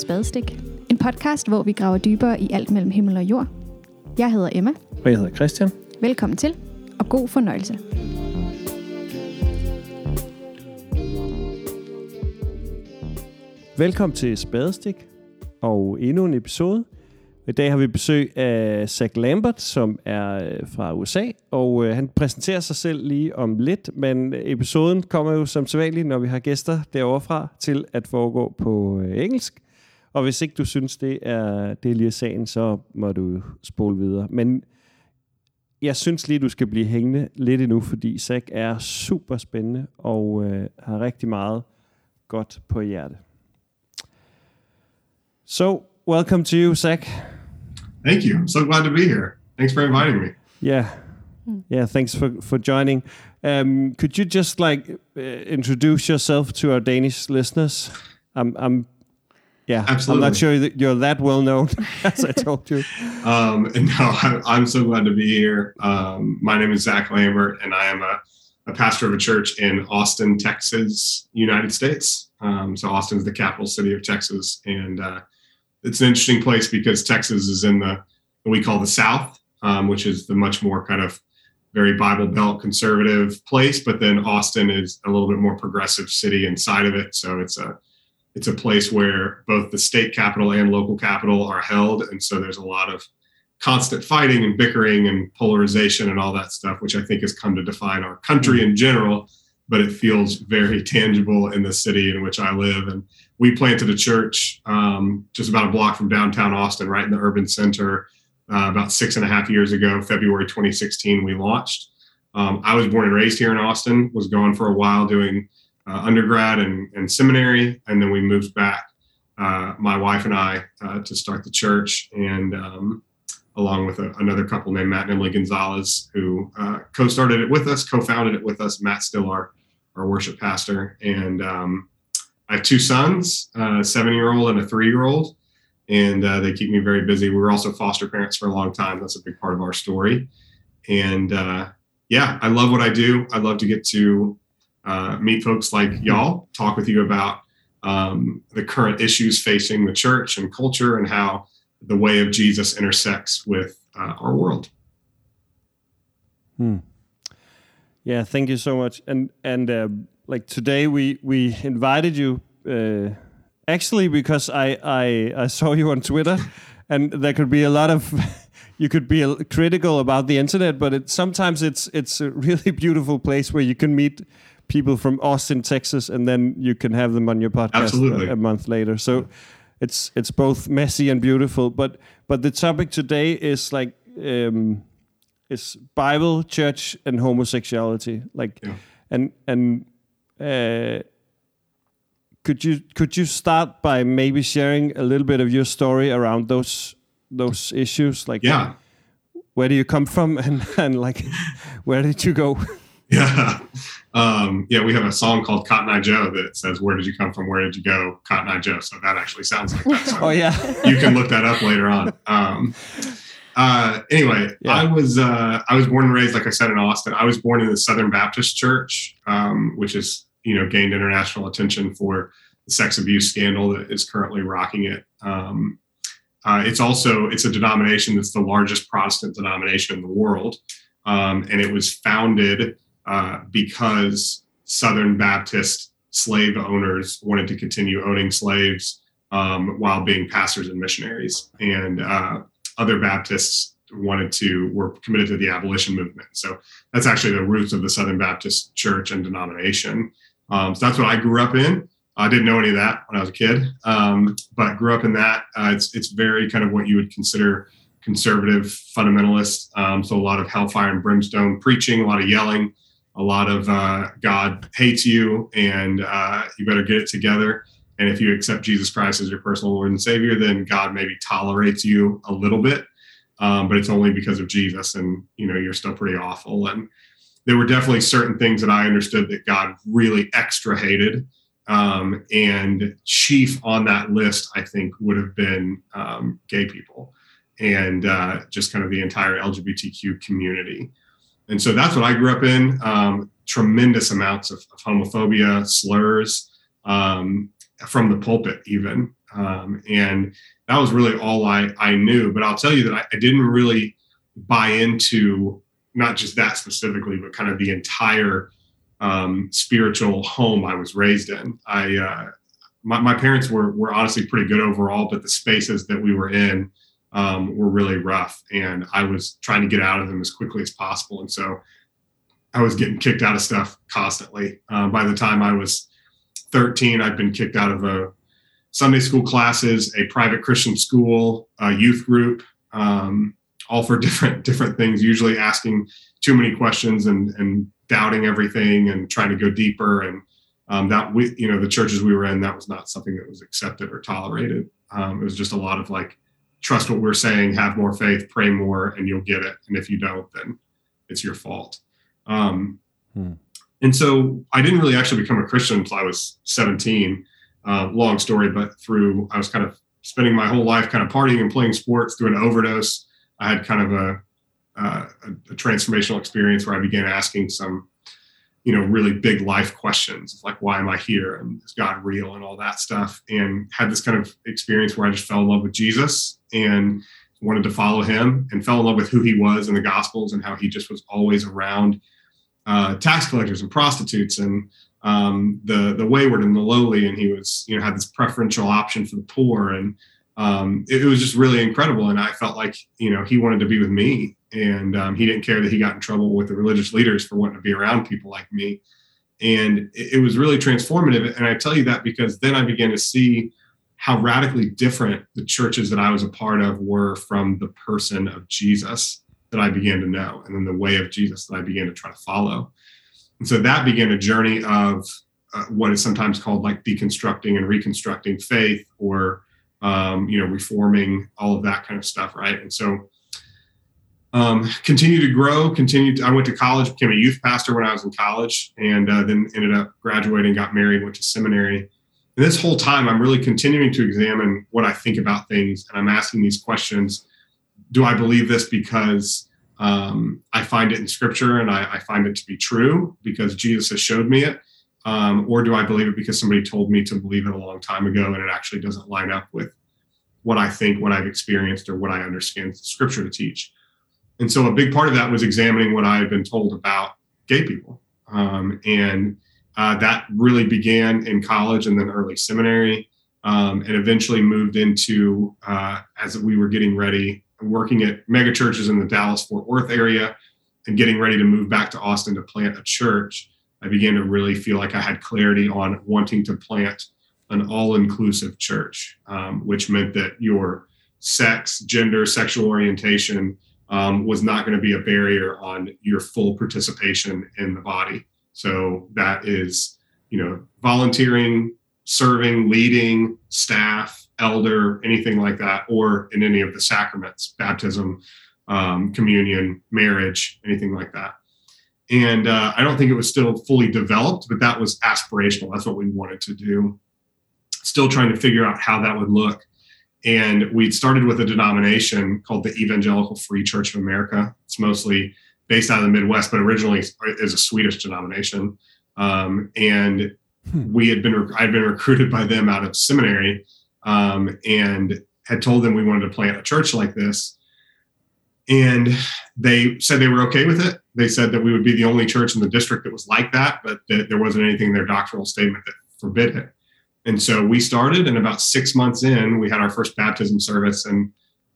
til Spadestik. En podcast, hvor vi graver dybere i alt mellem himmel og jord. Jeg hedder Emma. Og jeg hedder Christian. Velkommen til, og god fornøjelse. Velkommen til Spadestik og endnu en episode. I dag har vi besøg af Zach Lambert, som er øh, fra USA, og øh, han præsenterer sig selv lige om lidt, men episoden kommer jo som sædvanligt, når vi har gæster derovre fra, til at foregå på øh, engelsk. Og hvis ikke du synes, det er, det er lige sagen, så må du spole videre. Men jeg synes lige, du skal blive hængende lidt endnu, fordi Zach er super spændende og øh, har rigtig meget godt på hjerte. So, welcome to you, Zach. Thank you. I'm so glad to be here. Thanks for inviting me. Yeah. Yeah, thanks for, for joining. Um, could you just like uh, introduce yourself to our Danish listeners? I'm, I'm, yeah, Absolutely. I'm not sure that you're that well known, as I told you. Um, and no, I'm, I'm so glad to be here. Um, my name is Zach Lambert, and I am a, a pastor of a church in Austin, Texas, United States. Um, so Austin is the capital city of Texas, and uh, it's an interesting place because Texas is in the what we call the South, um, which is the much more kind of very Bible Belt conservative place. But then Austin is a little bit more progressive city inside of it. So it's a it's a place where both the state capital and local capital are held, and so there's a lot of constant fighting and bickering and polarization and all that stuff, which I think has come to define our country in general. But it feels very tangible in the city in which I live. And we planted a church um, just about a block from downtown Austin, right in the urban center, uh, about six and a half years ago, February 2016. We launched. Um, I was born and raised here in Austin. Was gone for a while doing uh, undergrad and, and, seminary, and then we moved back. Uh, my wife and I uh, to start the church, and um, along with a, another couple named Matt and Emily Gonzalez, who uh, co-started it with us, co-founded it with us. Matt's still our our worship pastor, and um, I have two sons, a seven year old and a three year old, and uh, they keep me very busy. We were also foster parents for a long time. That's a big part of our story. And uh, yeah, I love what I do. I love to get to uh, meet folks like y'all, talk with you about um, the current issues facing the church and culture and how the way of Jesus intersects with uh, our world. Hmm. Yeah, thank you so much. And and uh, like today we we invited you uh, actually because I, I I saw you on Twitter, and there could be a lot of you could be critical about the internet, but it sometimes it's it's a really beautiful place where you can meet people from Austin, Texas, and then you can have them on your podcast a, a, month later. So it's it's both messy and beautiful. But but the topic today is like. Um, is Bible, church, and homosexuality. Like, yeah. and and uh, could you could you start by maybe sharing a little bit of your story around those those issues? Like, yeah, where do you come from, and and like, where did you go? Yeah, um, yeah, we have a song called Cotton Eye Joe that says, "Where did you come from? Where did you go?" Cotton Eye Joe. So that actually sounds like that. So oh yeah, you can look that up later on. Um, uh, anyway, yeah. I was uh, I was born and raised, like I said, in Austin. I was born in the Southern Baptist Church, um, which is you know gained international attention for the sex abuse scandal that is currently rocking it. Um, uh, it's also it's a denomination that's the largest Protestant denomination in the world, um, and it was founded uh, because Southern Baptist slave owners wanted to continue owning slaves um, while being pastors and missionaries, and uh, other Baptists wanted to were committed to the abolition movement. So that's actually the roots of the Southern Baptist Church and denomination. Um, so that's what I grew up in. I didn't know any of that when I was a kid, um, but grew up in that. Uh, it's it's very kind of what you would consider conservative fundamentalist. Um, so a lot of hellfire and brimstone preaching, a lot of yelling, a lot of uh, God hates you and uh, you better get it together. And if you accept Jesus Christ as your personal Lord and Savior, then God maybe tolerates you a little bit, um, but it's only because of Jesus, and you know you're still pretty awful. And there were definitely certain things that I understood that God really extra hated. Um, and chief on that list, I think, would have been um, gay people and uh, just kind of the entire LGBTQ community. And so that's what I grew up in. Um, tremendous amounts of, of homophobia, slurs, um, from the pulpit, even Um, and that was really all I, I knew. But I'll tell you that I, I didn't really buy into not just that specifically, but kind of the entire um, spiritual home I was raised in. I uh, my, my parents were were honestly pretty good overall, but the spaces that we were in um, were really rough, and I was trying to get out of them as quickly as possible. And so I was getting kicked out of stuff constantly. Uh, by the time I was 13, I'd been kicked out of a Sunday school classes, a private Christian school, a youth group, um, all for different different things. Usually asking too many questions and and doubting everything and trying to go deeper. And um, that we, you know, the churches we were in, that was not something that was accepted or tolerated. Um, it was just a lot of like, trust what we're saying, have more faith, pray more, and you'll get it. And if you don't, then it's your fault. Um, hmm. And so I didn't really actually become a Christian until I was 17. Uh, long story, but through I was kind of spending my whole life kind of partying and playing sports through an overdose. I had kind of a uh, a, a, transformational experience where I began asking some, you know, really big life questions like, why am I here? And is God real and all that stuff? And had this kind of experience where I just fell in love with Jesus and wanted to follow him and fell in love with who he was in the Gospels and how he just was always around uh, tax collectors and prostitutes and um, the the wayward and the lowly. And he was, you know, had this preferential option for the poor and um, it, it, was just really incredible. And I felt like, you know, he wanted to be with me and um, he didn't care that he got in trouble with the religious leaders for wanting to be around people like me. And it, it was really transformative. And I tell you that because then I began to see how radically different the churches that I was a part of were from the person of Jesus that I began to know, and then the way of Jesus that I began to try to follow. And so that began a journey of uh, what is sometimes called like deconstructing and reconstructing faith or um, you know, reforming, all of that kind of stuff, right? And so um, continue to grow, continue. I went to college, became a youth pastor when I was in college, and uh, then ended up graduating, got married, went to seminary. And this whole time, I'm really continuing to examine what I think about things, and I'm asking these questions: Do I believe this because um, I find it in Scripture and I, I, find it to be true because Jesus has showed me it? Um, or do I believe it because somebody told me to believe it a long time ago and it actually doesn't line up with what I think, what I've experienced, or what I understand scripture to teach? And so a big part of that was examining what I had been told about gay people. Um, and uh, that really began in college and then early seminary, um, and eventually moved into uh, as we were getting ready, working at mega churches in the Dallas Fort Worth area, and getting ready to move back to Austin to plant a church. I began to really feel like I had clarity on wanting to plant an all inclusive church, um, which meant that your sex, gender, sexual orientation um, was not going to be a barrier on your full participation in the body. So that is, you know, volunteering, serving, leading, staff, elder, anything like that, or in any of the sacraments, baptism, um, communion, marriage, anything like that. And uh, I don't think it was still fully developed, but that was aspirational. That's what we wanted to do. Still trying to figure out how that would look. And we'd started with a denomination called the Evangelical Free Church of America. It's mostly based out of the Midwest, but originally is a Swedish denomination. Um, and hmm. we had been, I'd been recruited by them out of seminary um, and had told them we wanted to plant a church like this and they said they were okay with it. They said that we would be the only church in the district that was like that, but that there wasn't anything in their doctrinal statement that forbid it. And so we started, and about six months in, we had our first baptism service, and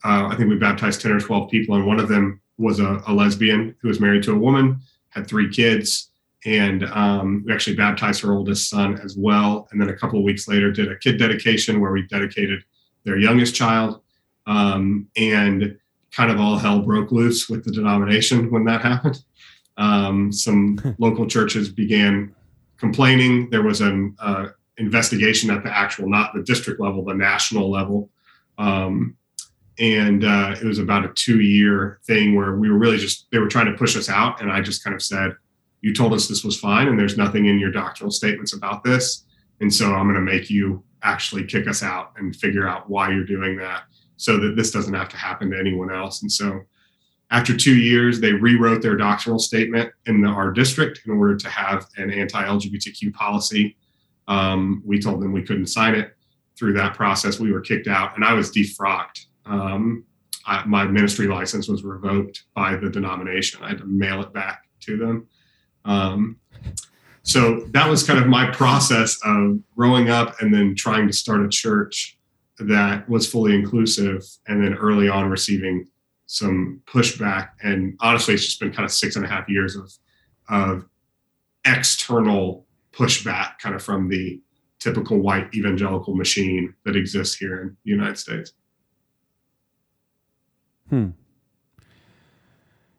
uh, I think we baptized ten or twelve people, and one of them was a, a lesbian who was married to a woman, had three kids, and um, we actually baptized her oldest son as well. And then a couple of weeks later, did a kid dedication where we dedicated their youngest child, um, and kind of all hell broke loose with the denomination when that happened. Um, some local churches began complaining. There was an uh, investigation at the actual, not the district level, the national level. Um, and uh, it was about a two year thing where we were really just, they were trying to push us out. And I just kind of said, You told us this was fine, and there's nothing in your doctrinal statements about this. And so I'm going to make you actually kick us out and figure out why you're doing that so that this doesn't have to happen to anyone else. And so after two years, they rewrote their doctrinal statement in the, our district in order to have an anti LGBTQ policy. Um, we told them we couldn't sign it. through that process, we were kicked out, and I was defrocked. Um, I, my ministry license was revoked by the denomination. I had to mail it back to them. Um, so that was kind of my process of growing up and then trying to start a church that was fully inclusive, and then early on receiving some pushback. And honestly, it's just been kind of six and a half years of of external pushback, kind of from the typical white evangelical machine that exists here in the United States. Hmm.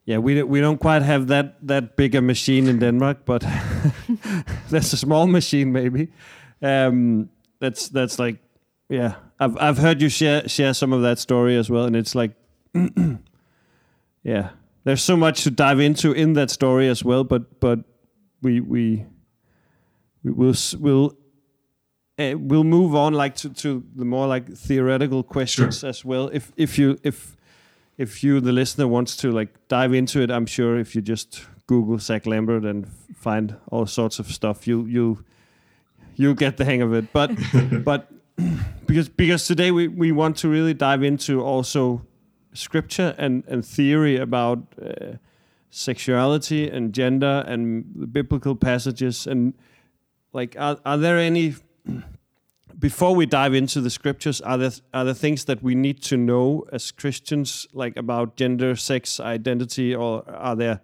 Yeah, we we don't quite have that that big a machine in Denmark, but that's a small machine maybe. Um, that's that's like, yeah. I've I've heard you share share some of that story as well, and it's like, yeah. There's so much to dive into in that story as well, but but we we we will we'll uh, we'll move on like to, to the more like theoretical questions Sure. as well. If if you if if you the listener wants to like dive into it, I'm sure if you just Google Zach Lambert and find all sorts of stuff, you you you'll get the hang of it. But but because because today we, we want to really dive into also scripture and, and theory about uh, sexuality and gender and the biblical passages and like are, are there any before we dive into the scriptures are there are there things that we need to know as Christians like about gender sex identity or are there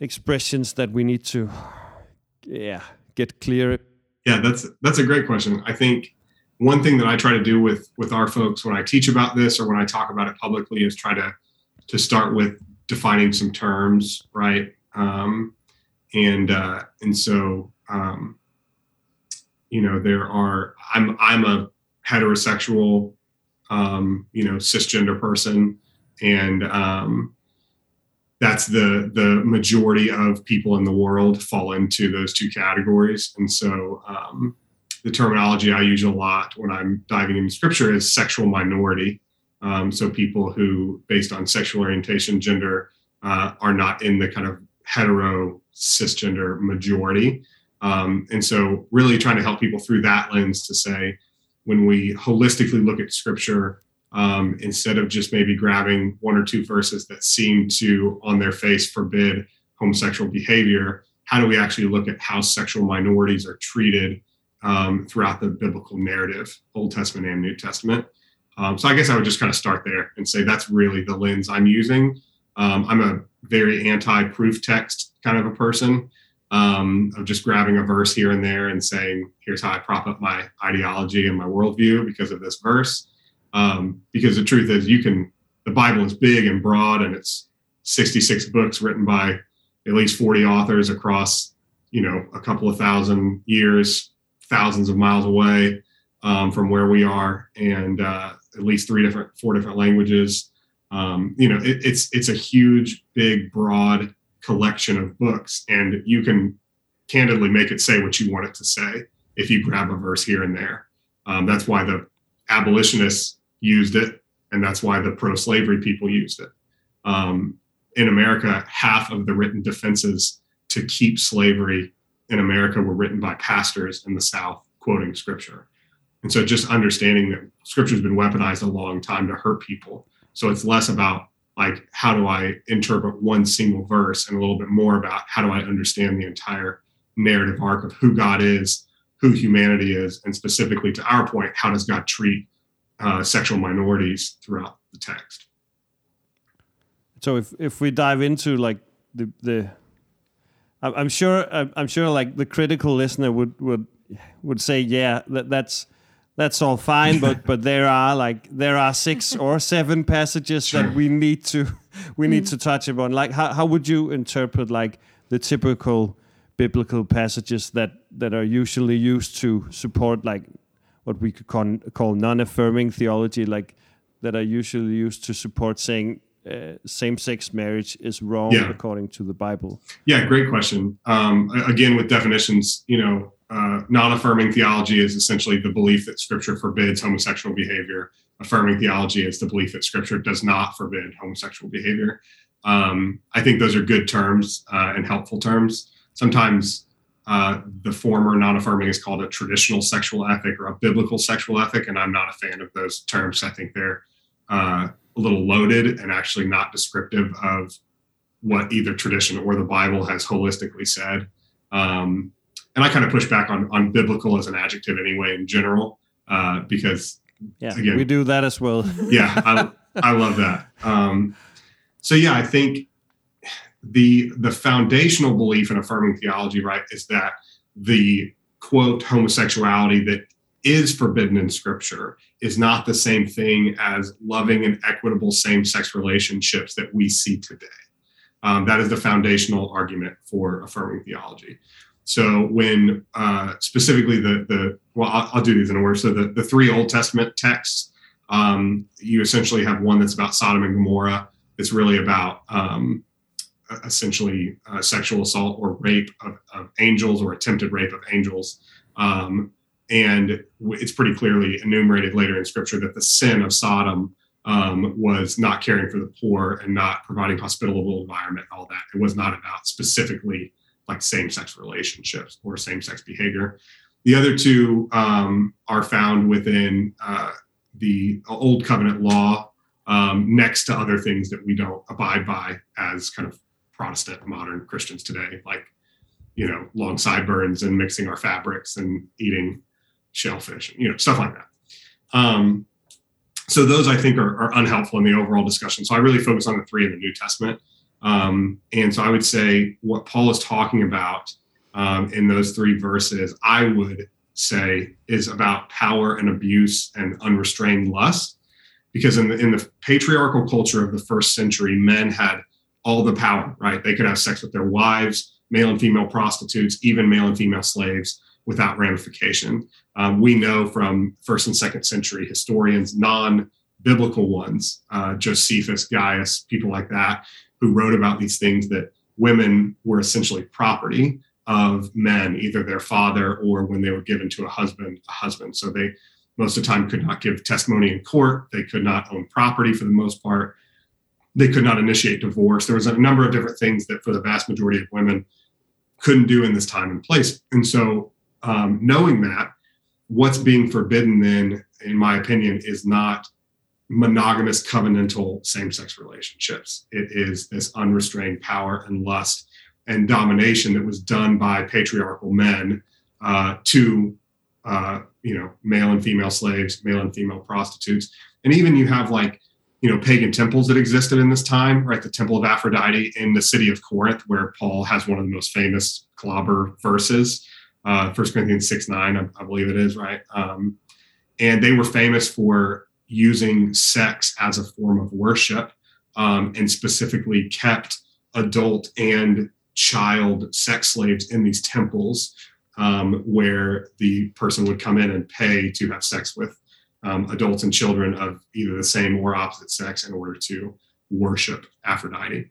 expressions that we need to yeah get clear Yeah, that's that's a great question. I think one thing that I try to do with with our folks when I teach about this or when I talk about it publicly is try to to start with defining some terms, right? Um, and uh, and so um, you know there are I'm I'm a heterosexual um, you know cisgender person, and um, that's the the majority of people in the world fall into those two categories. And so um, the terminology i use a lot when i'm diving into scripture is sexual minority. Um, so people who based on sexual orientation gender uh, are not in the kind of hetero cisgender majority um, and so really trying to help people through that lens to say when we holistically look at scripture um, instead of just maybe grabbing one or two verses that seem to, on their face, forbid homosexual behavior. How do we actually look at how sexual minorities are treated um, throughout the biblical narrative, Old Testament and New Testament? Um, so I guess I would just kind of start there and say that's really the lens I'm using. Um, I'm a very anti-proof text kind of a person um, of just grabbing a verse here and there and saying, "Here's how I prop up my ideology and my worldview because of this verse." um, because the truth is you can the bible is big and broad and it's 66 books written by at least 40 authors across you know a couple of thousand years thousands of miles away um, from where we are and uh, at least three different four different languages um, you know it, it's it's a huge big broad collection of books and you can candidly make it say what you want it to say if you grab a verse here and there um, that's why the abolitionists used it, and that's why the pro slavery people used it. Um, in America, half of the written defenses to keep slavery in America were written by pastors in the South quoting scripture. And so just understanding that scripture has been weaponized a long time to hurt people. So it's less about like, how do I interpret one single verse and a little bit more about how do I understand the entire narrative arc of who God is, who humanity is, and specifically to our point, how does God treat uh, sexual minorities throughout the text. So if if we dive into like the the, I'm sure I'm sure like the critical listener would would would say yeah that that's that's all fine but but there are like there are six or seven passages Sure. that we need to we need to touch upon like how how would you interpret like the typical biblical passages that that are usually used to support like what we could call, call non-affirming theology, like that are usually used to support saying uh, same-sex marriage is wrong Yeah. according to the Bible. Yeah, great question. Um, again, with definitions, you know, uh, non-affirming theology is essentially the belief that Scripture forbids homosexual behavior. Affirming theology is the belief that Scripture does not forbid homosexual behavior. Um, I think those are good terms uh, and helpful terms. Sometimes Uh, the former non-affirming is called a traditional sexual ethic or a biblical sexual ethic, and I'm not a fan of those terms. I think they're uh, a little loaded and actually not descriptive of what either tradition or the Bible has holistically said. Um, and I kind of push back on on biblical as an adjective anyway in general uh, because yeah, again, we do that as well. yeah, I, I love that. Um, so yeah, I think the the foundational belief in affirming theology, right, is that the quote homosexuality that is forbidden in scripture is not the same thing as loving and equitable same-sex relationships that we see today um, that is the foundational argument for affirming theology so when uh, specifically the the well I'll, I'll, do these in order so the, the three old testament texts um, you essentially have one that's about sodom and gomorrah it's really about um, essentially uh, sexual assault or rape of, of, angels or attempted rape of angels. Um, and it's pretty clearly enumerated later in scripture that the sin of Sodom um, was not caring for the poor and not providing hospitable environment, all that. It was not about specifically like same-sex relationships or same-sex behavior. The other two um, are found within uh, the Old Covenant law, um, next to other things that we don't abide by as kind of Protestant modern Christians today, like you know, long sideburns and mixing our fabrics and eating shellfish, you know, stuff like that. Um, so those I think are, are, unhelpful in the overall discussion. So I really focus on the three in the New Testament. Um, and so I would say what Paul is talking about um, in those three verses, I would say is about power and abuse and unrestrained lust. Because in the, in the patriarchal culture of the first century, men had all the power, right? They could have sex with their wives, male and female prostitutes, even male and female slaves without ramification. Um, we know from first and second century historians, non biblical ones, uh, Josephus, Gaius, people like that, who wrote about these things that women were essentially property of men, either their father or when they were given to a husband, a husband. So they most of the time could not give testimony in court. They could not own property for the most part they could not initiate divorce. There was a number of different things that, for the vast majority of women, couldn't do in this time and place. And so, um, knowing that, what's being forbidden then, in my opinion, is not monogamous covenantal same-sex relationships. It is this unrestrained power and lust and domination that was done by patriarchal men uh, to, uh, you know, male and female slaves, male and female prostitutes, and even you have like you know pagan temples that existed in this time right? The temple of aphrodite in the city of corinth where paul has one of the most famous clobber verses uh, 1 corinthians 6 9 I, I, believe it is right? Um, and they were famous for using sex as a form of worship um, and specifically kept adult and child sex slaves in these temples um, where the person would come in and pay to have sex with um, adults and children of either the same or opposite sex in order to worship Aphrodite.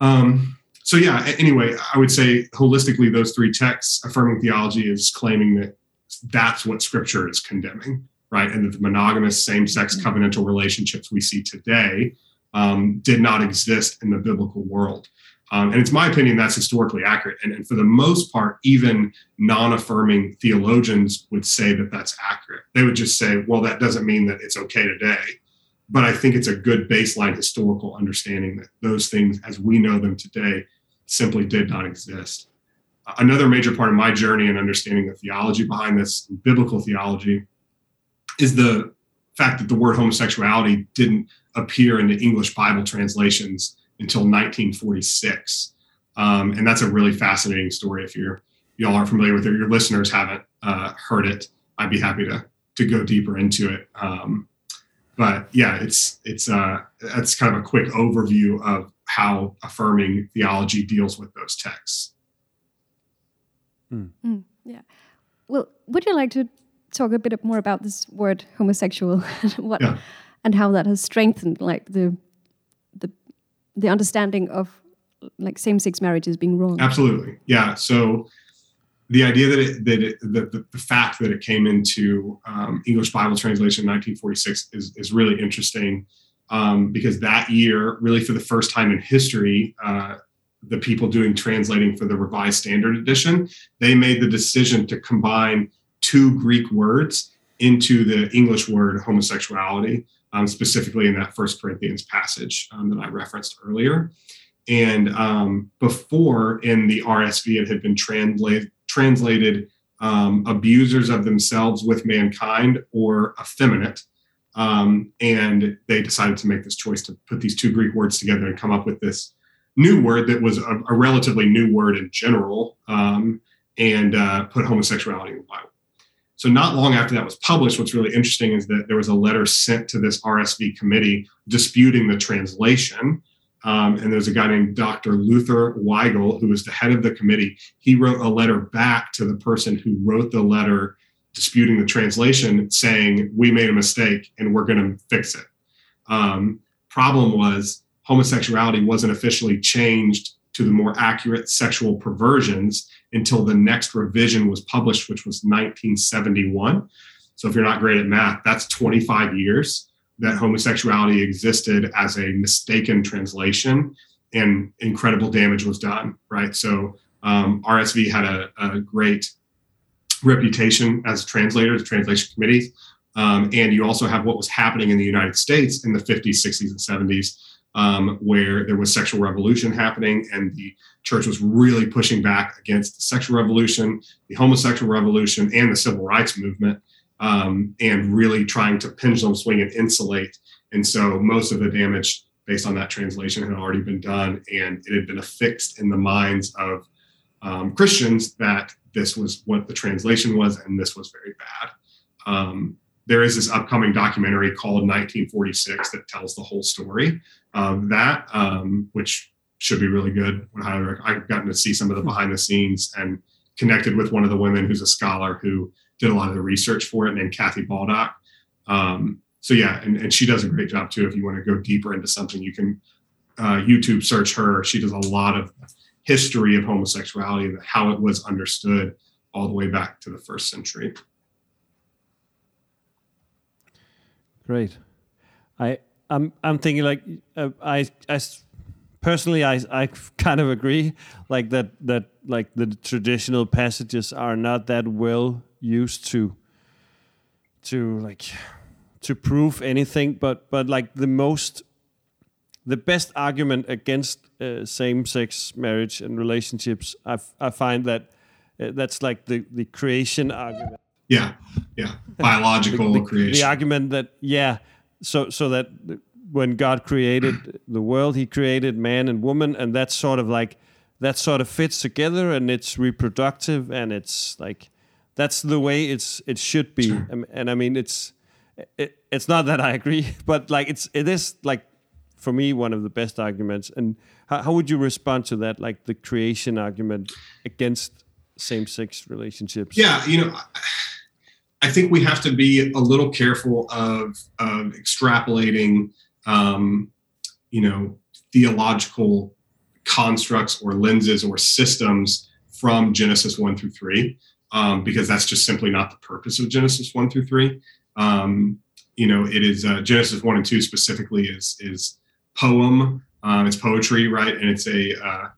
Um, so, yeah, anyway, I would say holistically, those three texts, affirming theology is claiming that that's what scripture is condemning, right? And the monogamous same sex mm-hmm. covenantal relationships we see today um, did not exist in the biblical world. Um, and it's my opinion that's historically accurate. And, and for the most part, even non affirming theologians would say that that's accurate. They would just say, well, that doesn't mean that it's okay today. But I think it's a good baseline historical understanding that those things, as we know them today, simply did not exist. Another major part of my journey in understanding the theology behind this, biblical theology, is the fact that the word homosexuality didn't appear in the English Bible translations until 1946. Um, and that's a really fascinating story. If you're y'all aren't familiar with it, your listeners haven't uh, heard it, I'd be happy to to go deeper into it. Um, but yeah, it's it's uh, that's kind of a quick overview of how affirming theology deals with those texts. Mm. Mm, yeah. Well, would you like to talk a bit more about this word homosexual, what yeah. and how that has strengthened like the the understanding of like same-sex marriage marriages being wrong. Absolutely, yeah. So the idea that it, that it, the, the fact that it came into um, English Bible translation in 1946 is is really interesting um, because that year, really for the first time in history, uh, the people doing translating for the Revised Standard Edition, they made the decision to combine two Greek words into the English word homosexuality, um, specifically in that First Corinthians passage um, that I referenced earlier. And um, before in the RSV, it had been translated translated um, abusers of themselves with mankind or effeminate. Um, and they decided to make this choice to put these two Greek words together and come up with this new word that was a, a relatively new word in general um, and uh, put homosexuality in the Bible. So, not long after that was published, what's really interesting is that there was a letter sent to this RSV committee disputing the translation. Um, and there's a guy named Dr. Luther Weigle, who was the head of the committee. He wrote a letter back to the person who wrote the letter disputing the translation, saying, We made a mistake and we're going to fix it. Um, problem was, homosexuality wasn't officially changed to the more accurate sexual perversions until the next revision was published, which was 1971. So if you're not great at math, that's 25 years that homosexuality existed as a mistaken translation and incredible damage was done, right? So um, RSV had a, a, great reputation as a translator, translators, translation committees. Um, and you also have what was happening in the United States in the 50s, 60s, and 70s, um, where there was sexual revolution happening, and the church was really pushing back against the sexual revolution, the homosexual revolution, and the civil rights movement um, and really trying to pendulum swing and insulate. And so most of the damage based on that translation had already been done, and it had been affixed in the minds of um, Christians that this was what the translation was, and this was very bad. Um, there is this upcoming documentary called 1946 that tells the whole story of that, um, which should be really good. I've gotten to see some of the behind the scenes and connected with one of the women who's a scholar who did a lot of the research for it, named Kathy Baldock. Um, so yeah, and, and she does a great job too. If you want to go deeper into something, you can uh, YouTube search her. She does a lot of history of homosexuality and how it was understood all the way back to the first century. Great. I I'm I'm thinking like uh, I I personally I I kind of agree like that that like the traditional passages are not that well used to to like to prove anything but but like the most the best argument against uh, same-sex marriage and relationships I, I find that uh, that's like the the creation argument. Yeah yeah. Biological the, the, creation. the argument that yeah so so that when god created the world he created man and woman and that's sort of like that sort of fits together and it's reproductive and it's like that's the way it's it should be. Sure. And, and, I mean, it's it, it's not that I agree, but like it's it is like for me one of the best arguments. And how, how would you respond to that, like the creation argument against same-sex relationships? Yeah, you know. I think we have to be a little careful of, of extrapolating, um, you know, theological constructs or lenses or systems from Genesis 1 through 3 um, because that's just simply not the purpose of Genesis one through three. Um, you know, it is uh, Genesis one and two specifically is is poem. Um, it's poetry, right? And it's a uh,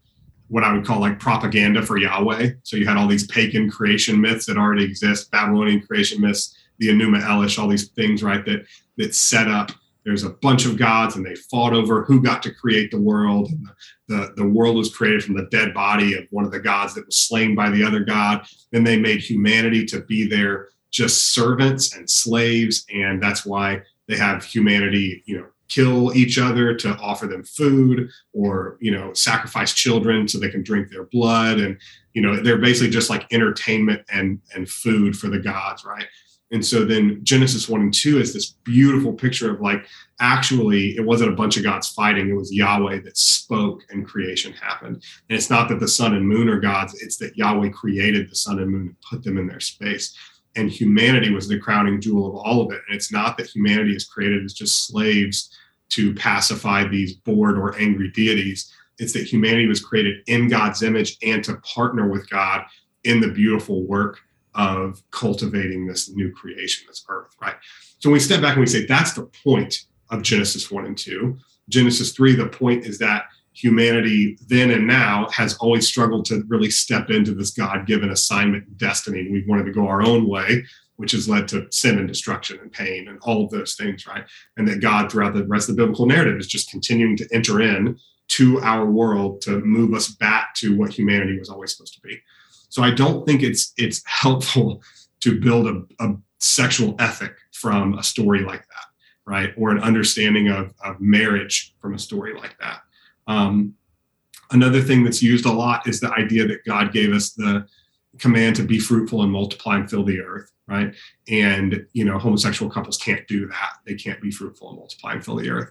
what I would call like propaganda for Yahweh. So you had all these pagan creation myths that already exist, Babylonian creation myths, the Enuma Elish, all these things, right? That that set up there's a bunch of gods and they fought over who got to create the world and the, the, the, world was created from the dead body of one of the gods that was slain by the other god then they made humanity to be their just servants and slaves and that's why they have humanity you know kill each other to offer them food or you know sacrifice children so they can drink their blood and you know they're basically just like entertainment and and food for the gods right and so then Genesis 1 and 2 is this beautiful picture of like, actually, it wasn't a bunch of gods fighting, it was Yahweh that spoke and creation happened. And it's not that the sun and moon are gods, it's that Yahweh created the sun and moon and put them in their space. And humanity was the crowning jewel of all of it. And it's not that humanity is created as just slaves to pacify these bored or angry deities. It's that humanity was created in God's image and to partner with God in the beautiful work of cultivating this new creation, this earth, right? So when we step back and we say that's the point of Genesis 1 and 2, Genesis 3, the point is that humanity then and now has always struggled to really step into this God-given assignment destiny. We wanted to go our own way, which has led to sin and destruction and pain and all of those things, right? And that God, throughout the rest of the biblical narrative, is just continuing to enter in to our world to move us back to what humanity was always supposed to be. So I don't think it's it's helpful to build a, a sexual ethic from a story like that, right? Or an understanding of, of marriage from a story like that. Um, another thing that's used a lot is the idea that God gave us the command to be fruitful and multiply and fill the earth, right? And you know, homosexual couples can't do that. They can't be fruitful and multiply and fill the earth.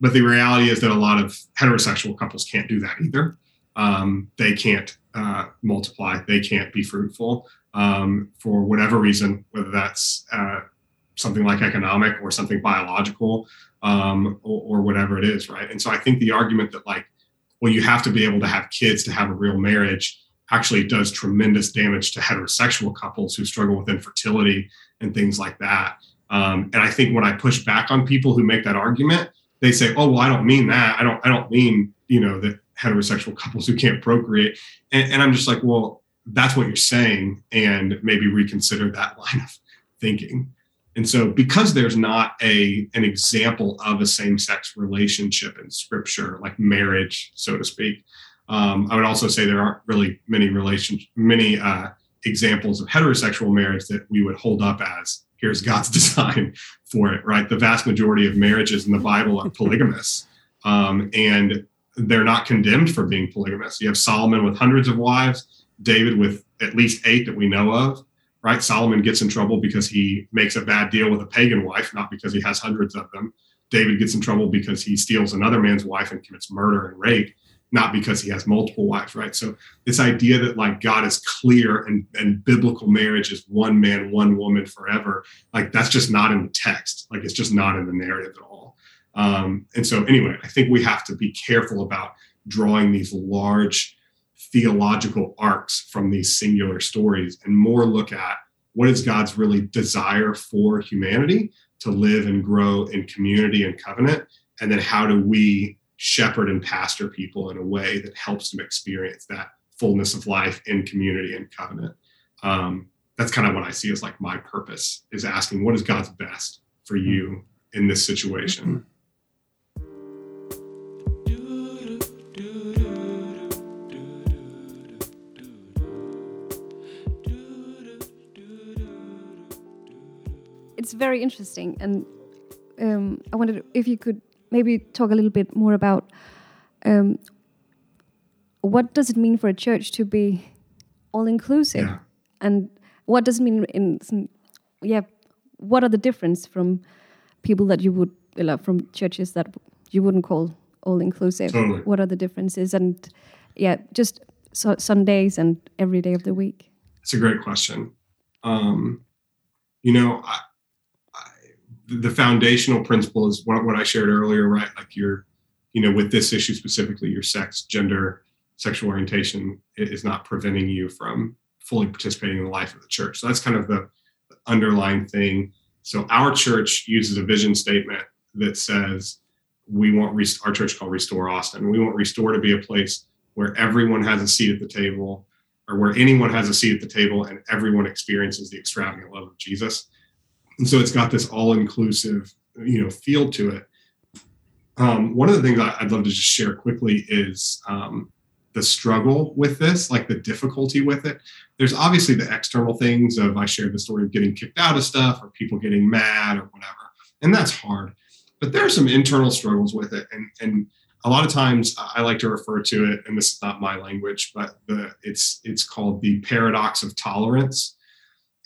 But the reality is that a lot of heterosexual couples can't do that either. Um, they can't uh, multiply. They can't be fruitful um, for whatever reason, whether that's uh, something like economic or something biological um, or, or, whatever it is, right? And so I think the argument that like, well, you have to be able to have kids to have a real marriage actually does tremendous damage to heterosexual couples who struggle with infertility and things like that. Um, and I think when I push back on people who make that argument, they say, "Oh, well, I don't mean that. I don't. I don't mean you know that heterosexual couples who can't procreate." And, and I'm just like, well, that's what you're saying, and maybe reconsider that line of thinking. And so, because there's not a an example of a same-sex relationship in Scripture, like marriage, so to speak, um, I would also say there aren't really many relations, many uh, examples of heterosexual marriage that we would hold up as here's God's design for it. Right, the vast majority of marriages in the Bible are polygamous, um, and they're not condemned for being polygamous. You have Solomon with hundreds of wives, David with at least eight that we know of. Right, Solomon gets in trouble because he makes a bad deal with a pagan wife, not because he has hundreds of them. David gets in trouble because he steals another man's wife and commits murder and rape, not because he has multiple wives. Right, so this idea that like God is clear and and biblical marriage is one man, one woman forever, like that's just not in the text. Like it's just not in the narrative at all. Um, and so, anyway, I think we have to be careful about drawing these large theological arcs from these singular stories and more look at what is God's really desire for humanity to live and grow in community and covenant. And then how do we shepherd and pastor people in a way that helps them experience that fullness of life in community and covenant? Um, that's kind of what I see as like my purpose is asking what is God's best for you in this situation? it's very interesting, and um, I wondered if you could maybe talk a little bit more about um, what does it mean for a church to be all inclusive, yeah. and what does it mean in some, yeah, what are the difference from people that you would from churches that you wouldn't call all inclusive? Totally. What are the differences, and yeah, just so Sundays and every day of the week? It's a great question. Um, you know, I, the foundational principle is what, what I shared earlier, right? Like your, you know, with this issue specifically, your sex, gender, sexual orientation is not preventing you from fully participating in the life of the church. So that's kind of the underlying thing. So our church uses a vision statement that says we want our church called Restore Austin. We want Restore to be a place where everyone has a seat at the table, or where anyone has a seat at the table, and everyone experiences the extravagant love of Jesus and so it's got this all-inclusive you know feel to it. Um, one of the things i'd love to just share quickly is um, the struggle with this like the difficulty with it. There's obviously the external things of i shared the story of getting kicked out of stuff or people getting mad or whatever and that's hard. But there are some internal struggles with it and and a lot of times i like to refer to it and this is not my language but the it's it's called the paradox of tolerance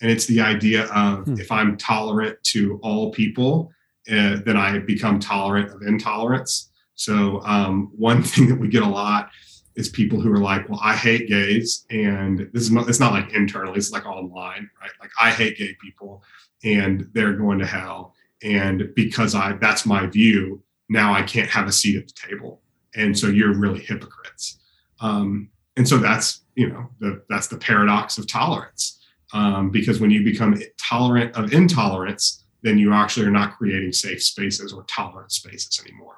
and it's the idea of hmm. if I'm tolerant to all people, uh, then I become tolerant of intolerance. So um, one thing that we get a lot is people who are like, "Well, I hate gays," and this is not, it's not like internally; it's like online, right? Like I hate gay people, and they're going to hell, and because I that's my view, now I can't have a seat at the table, and so you're really hypocrites. Um, and so that's you know the, that's the paradox of tolerance um, because when you become tolerant of intolerance, then you actually are not creating safe spaces or tolerant spaces anymore.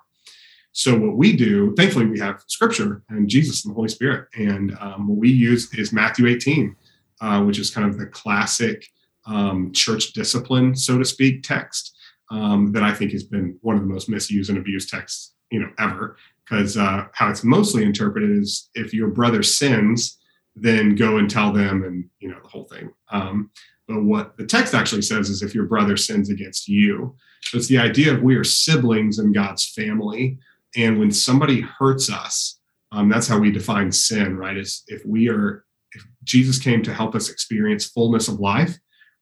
So what we do, thankfully, we have Scripture and Jesus and the Holy Spirit, and um, what we use is Matthew 18, uh, which is kind of the classic um, church discipline, so to speak, text um, that I think has been one of the most misused and abused texts, you know, ever. Because uh, how it's mostly interpreted is if your brother sins, then go and tell them, and you know the whole thing. Um, but what the text actually says is if your brother sins against you, so it's the idea of we are siblings in God's family, and when somebody hurts us, um, that's how we define sin, right? Is if we are if Jesus came to help us experience fullness of life,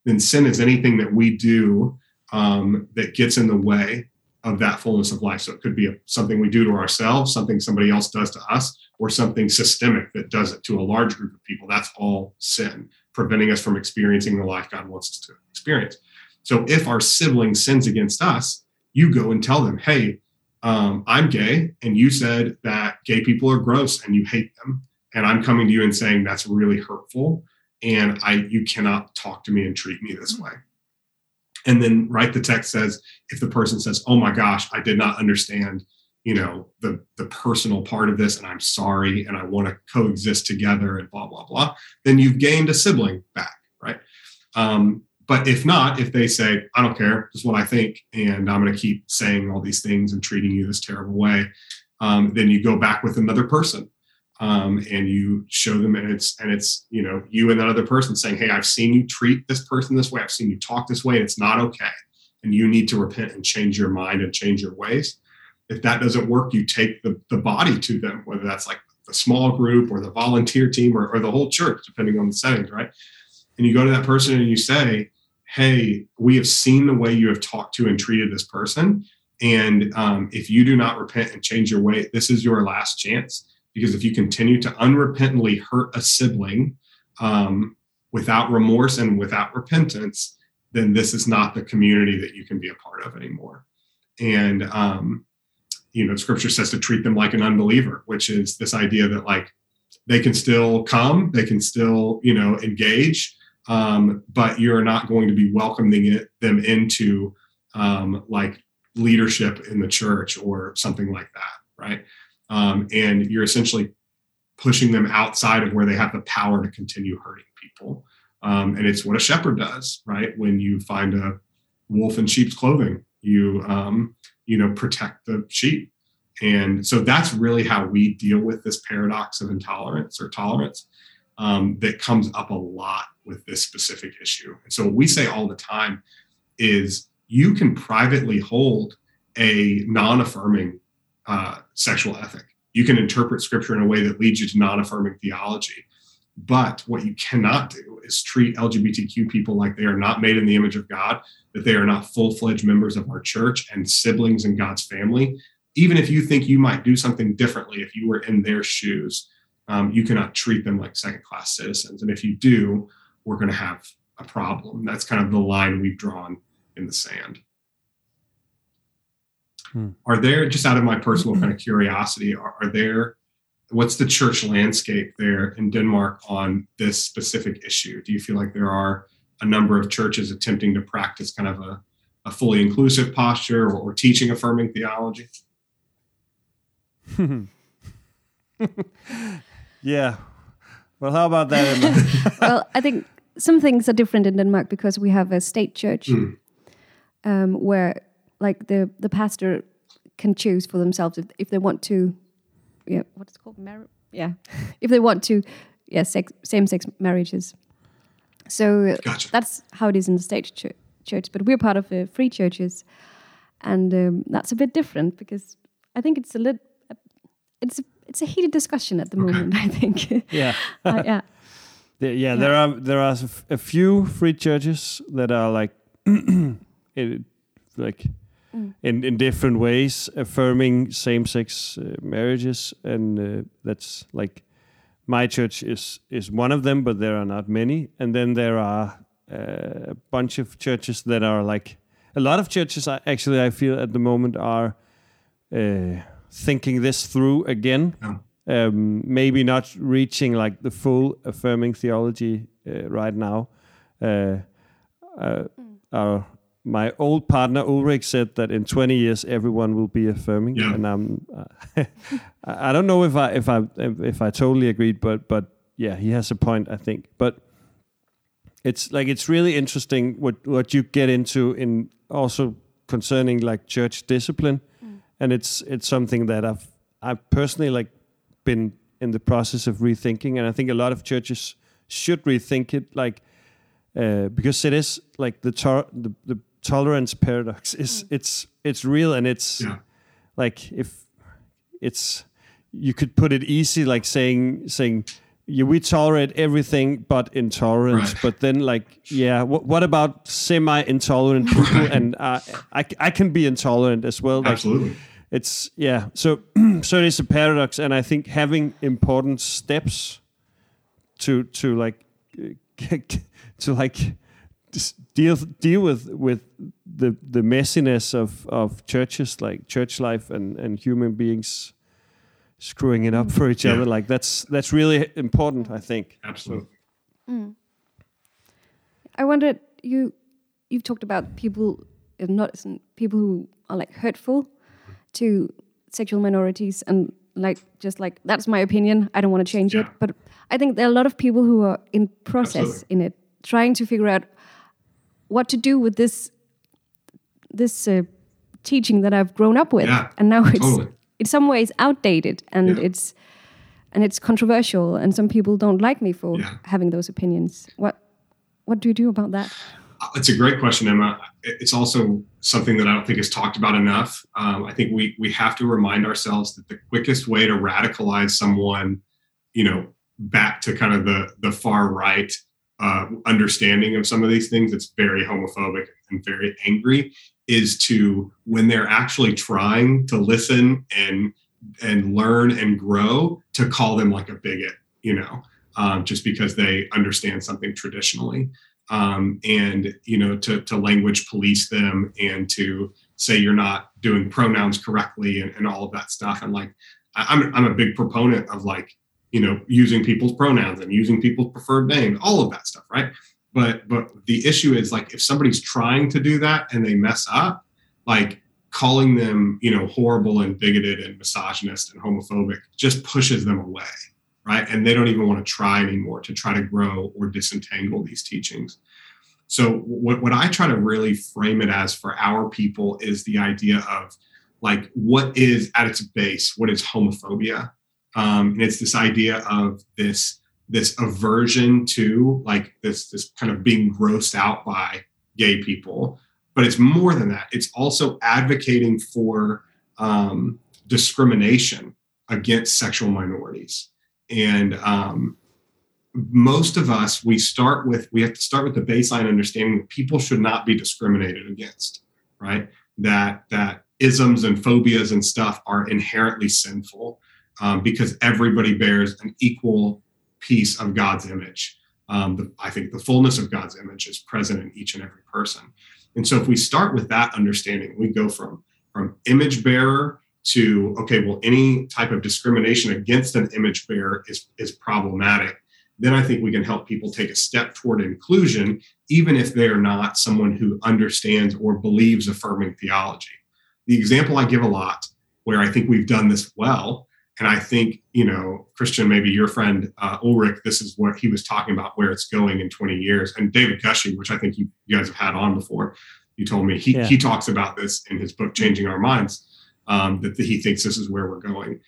then sin is anything that we do um, that gets in the way of that fullness of life. So it could be a, something we do to ourselves, something somebody else does to us, or something systemic that does it to a large group of people. That's all sin, preventing us from experiencing the life God wants us to experience. So if our sibling sins against us, you go and tell them, hey, um, I'm gay, and you said that gay people are gross and you hate them. And I'm coming to you and saying that's really hurtful. And I you cannot talk to me and treat me this way and then right the text says if the person says oh my gosh i did not understand you know the the personal part of this and i'm sorry and i want to coexist together and blah blah blah then you've gained a sibling back right? Um, but if not if they say i don't care this is what i think and i'm going to keep saying all these things and treating you this terrible way um, then you go back with another person um, and you show them and it's and it's you know you and that other person saying hey i've seen you treat this person this way. I've seen you talk this way. And it's not okay. And you need to repent and change your mind and change your ways. If that doesn't work you take the, the body to them whether that's like the small group or the volunteer team or, or the whole church depending on the settings right? And you go to that person and you say hey we have seen the way you have talked to and treated this person. And um, if you do not repent and change your way this is your last chance because if you continue to unrepentantly hurt a sibling um, without remorse and without repentance, then this is not the community that you can be a part of anymore. And, um, you know, scripture says to treat them like an unbeliever, which is this idea that like they can still come, they can still, you know, engage, um, but you're not going to be welcoming it, them into um, like leadership in the church or something like that, right? Um, and you're essentially pushing them outside of where they have the power to continue hurting people. Um, and it's what a shepherd does, right? When you find a wolf in sheep's clothing, you um, you know protect the sheep. And so that's really how we deal with this paradox of intolerance or tolerance um, that comes up a lot with this specific issue. And so we say all the time is you can privately hold a non-affirming uh, sexual ethic. You can interpret scripture in a way that leads you to non affirming theology. But what you cannot do is treat LGBTQ people like they are not made in the image of God, that they are not full fledged members of our church and siblings in God's family. Even if you think you might do something differently if you were in their shoes, um, you cannot treat them like second class citizens. And if you do, we're going to have a problem. That's kind of the line we've drawn in the sand. Hmm. Are there, just out of my personal kind of curiosity, are, are there, what's the church landscape there in Denmark on this specific issue? Do you feel like there are a number of churches attempting to practice kind of a, a fully inclusive posture or, or teaching affirming theology? yeah. Well, how about that? well, I think some things are different in Denmark because we have a state church mm. um, where like the the pastor can choose for themselves if, if they want to yeah what's it called marriage yeah if they want to yeah sex, same sex marriages. So gotcha. that's how it is in the state ch church but we're part of uh, free churches. And um, that's a bit different because i think it's a little it's a, it's a heated discussion at the okay. moment i think. Yeah. Uh, yeah. Yeah, yeah, there are there are a few free churches that are like it, like mm. in in different ways, affirming same-sex uh, marriages, and uh, that's like my church is is one of them, but there are not many. And then there are uh, a bunch of churches that are like a lot of churches. Actually, I feel at the moment are uh, thinking this through again. Yeah. Um, maybe not reaching like the full affirming theology uh, right now. Uh, uh, mm. Are my old partner Ulrich said that in 20 years everyone will be affirming, yeah. and I'm uh, I don't know if I if I if I totally agreed, but but yeah, he has a point, I think. But it's like it's really interesting what what you get into in also concerning like church discipline, mm. and it's it's something that I've I've personally like been in the process of rethinking, and I think a lot of churches should rethink it, like uh, because it is like the, tor- the the tolerance paradox is mm. it's it's real and it's yeah. like if it's you could put it easy like saying saying yeah, we tolerate everything but intolerance. Right. But then, like, yeah, what, what about semi-intolerant people? Right. And uh, I, I can be intolerant as well. Like, Absolutely. It's yeah. So so it's a paradox, and I think having important steps to to like to like deal deal with with the the messiness of of churches like church life and and human beings screwing it up for each yeah. other. Like that's that's really important, I think. Absolutely. Mm. I wondered you you've talked about people not people who are like hurtful to sexual minorities and like just like that's my opinion. I don't want to change yeah. it, but I think there are a lot of people who are in process Absolutely. in it, trying to figure out what to do with this this uh, teaching that I've grown up with, yeah, and now it's totally. in some ways outdated and yeah. it's and it's controversial and some people don't like me for yeah. having those opinions. What what do you do about that? It's a great question emma. It's also something that i don't think is talked about enough. Um, i think we we have to remind ourselves that the quickest way to radicalize someone you know back to kind of the the far right uh, understanding of some of these things it's very homophobic and very angry is to when they're actually trying to listen and and learn and grow to call them like a bigot you know um, just because they understand something traditionally. Um, and you know to, to language police them and to say you're not doing pronouns correctly and, and all of that stuff. And like I'm, I'm a big proponent of like you know using people's pronouns and using people's preferred names all of that stuff right? But but the issue is like if somebody's trying to do that and they mess up like calling them you know horrible and bigoted and misogynist and homophobic just pushes them away right? And they don't even want to try anymore to try to grow or disentangle these teachings. So what, what i try to really frame it as for our people is the idea of like what is at its base what is homophobia um, and it's this idea of this this aversion to like this this kind of being grossed out by gay people. But it's more than that. It's also advocating for um, discrimination against sexual minorities. And um, most of us we start with we have to start with the baseline understanding that people should not be discriminated against right? That that isms and phobias and stuff are inherently sinful um, because everybody bears an equal piece of God's image. Um, the, I think the fullness of God's image is present in each and every person. And so if we start with that understanding, we go from from image bearer to okay, well, any type of discrimination against an image bearer is is problematic. Then I think we can help people take a step toward inclusion, even if they are not someone who understands or believes affirming theology. The example I give a lot, where I think we've done this well, and I think, you know, Christian, maybe your friend uh, Ulrich, this is what he was talking about, where it's going in 20 years. And David Gushee, which I think you, you guys have had on before, you told me he, yeah. he talks about this in his book, Changing Our Minds, um, that he thinks this is where we're going.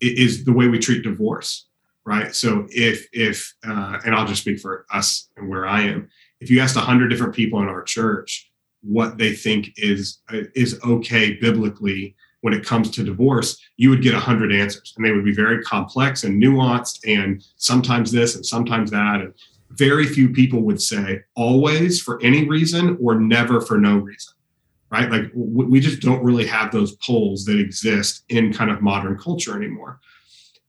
It is the way we treat divorce, right? So if, if uh, and I'll just speak for us and where I am, if you asked 100 different people in our church what they think is is okay biblically when it comes to divorce, you would get 100 answers and they would be very complex and nuanced and sometimes this and sometimes that. And very few people would say always for any reason or never for no reason, right? Like we just don't really have those poles that exist in kind of modern culture anymore.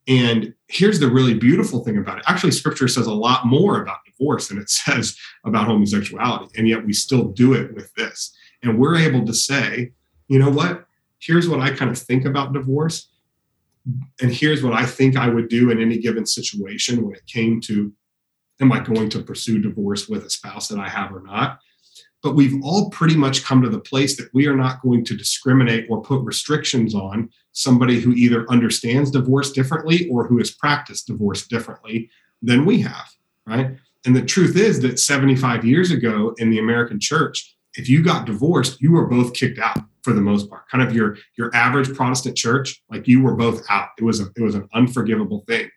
And here's the really beautiful thing about it. Actually, scripture says a lot more about divorce than it says about homosexuality. And yet we still do it with this. And we're able to say, you know what? Here's what I kind of think about divorce. And here's what I think I would do in any given situation when it came to am I going to pursue divorce with a spouse that I have or not? but we've all pretty much come to the place that we are not going to discriminate or put restrictions on somebody who either understands divorce differently or who has practiced divorce differently than we have, right? And the truth is that 75 years ago in the American church, if you got divorced, you were both kicked out for the most part. Kind of your your average Protestant church, like you were both out. It was a, it was an unforgivable thing.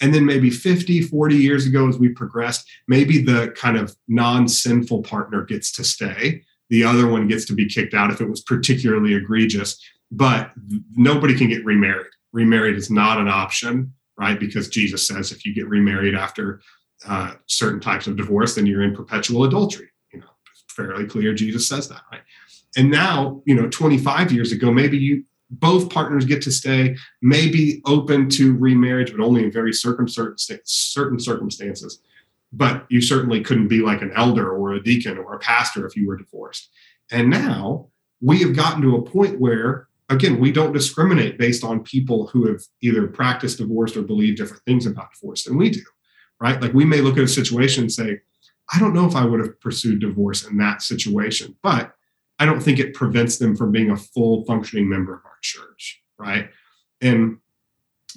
And then maybe 50, 40 years ago, as we progressed, maybe the kind of non sinful partner gets to stay. The other one gets to be kicked out if it was particularly egregious, but nobody can get remarried. Remarried is not an option, right? Because Jesus says if you get remarried after uh, certain types of divorce, then you're in perpetual adultery. You know, fairly clear. Jesus says that, right? And now, you know, 25 years ago, maybe you both partners get to stay, maybe open to remarriage, but only in very certain circumstances. But you certainly couldn't be like an elder or a deacon or a pastor if you were divorced. And now we have gotten to a point where, again, we don't discriminate based on people who have either practiced divorce or believe different things about divorce than we do, right? Like we may look at a situation and say, I don't know if I would have pursued divorce in that situation, but I don't think it prevents them from being a full functioning member of our church, right? And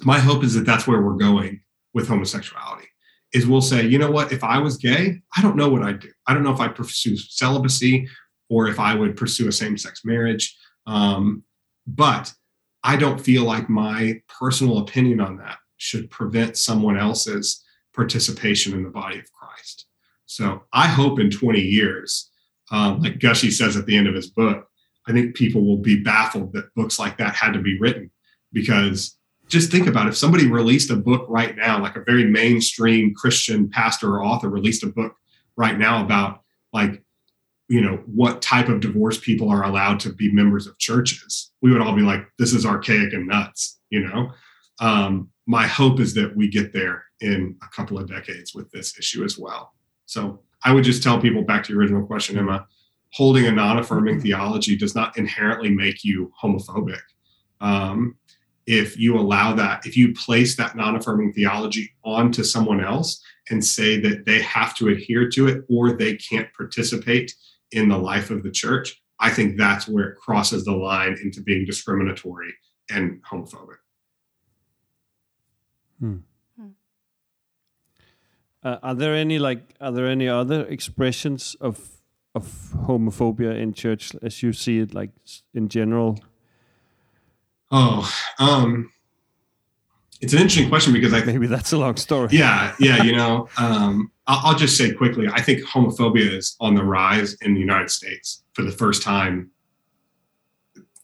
my hope is that that's where we're going with homosexuality. Is we'll say, you know what? If I was gay, I don't know what I'd do. I don't know if I pursue celibacy or if I would pursue a same-sex marriage. Um, but I don't feel like my personal opinion on that should prevent someone else's participation in the body of Christ. So I hope in 20 years um, like Gushee says at the end of his book, I think people will be baffled that books like that had to be written because just think about it. if somebody released a book right now, like a very mainstream Christian pastor or author released a book right now about like, you know, what type of divorce people are allowed to be members of churches, we would all be like, this is archaic and nuts, you know? Um, my hope is that we get there in a couple of decades with this issue as well. So I would just tell people back to your original question, Emma, holding a non affirming mm-hmm. theology does not inherently make you homophobic. Um, if you allow that, if you place that non affirming theology onto someone else and say that they have to adhere to it or they can't participate in the life of the church, I think that's where it crosses the line into being discriminatory and homophobic. Hmm. Uh, are there any like are there any other expressions of of homophobia in church as you see it like in general? Oh, um it's an interesting question because I maybe that's a long story. Yeah, yeah, you know, um, I'll, I'll, just say quickly. I think homophobia is on the rise in the United States for the first time.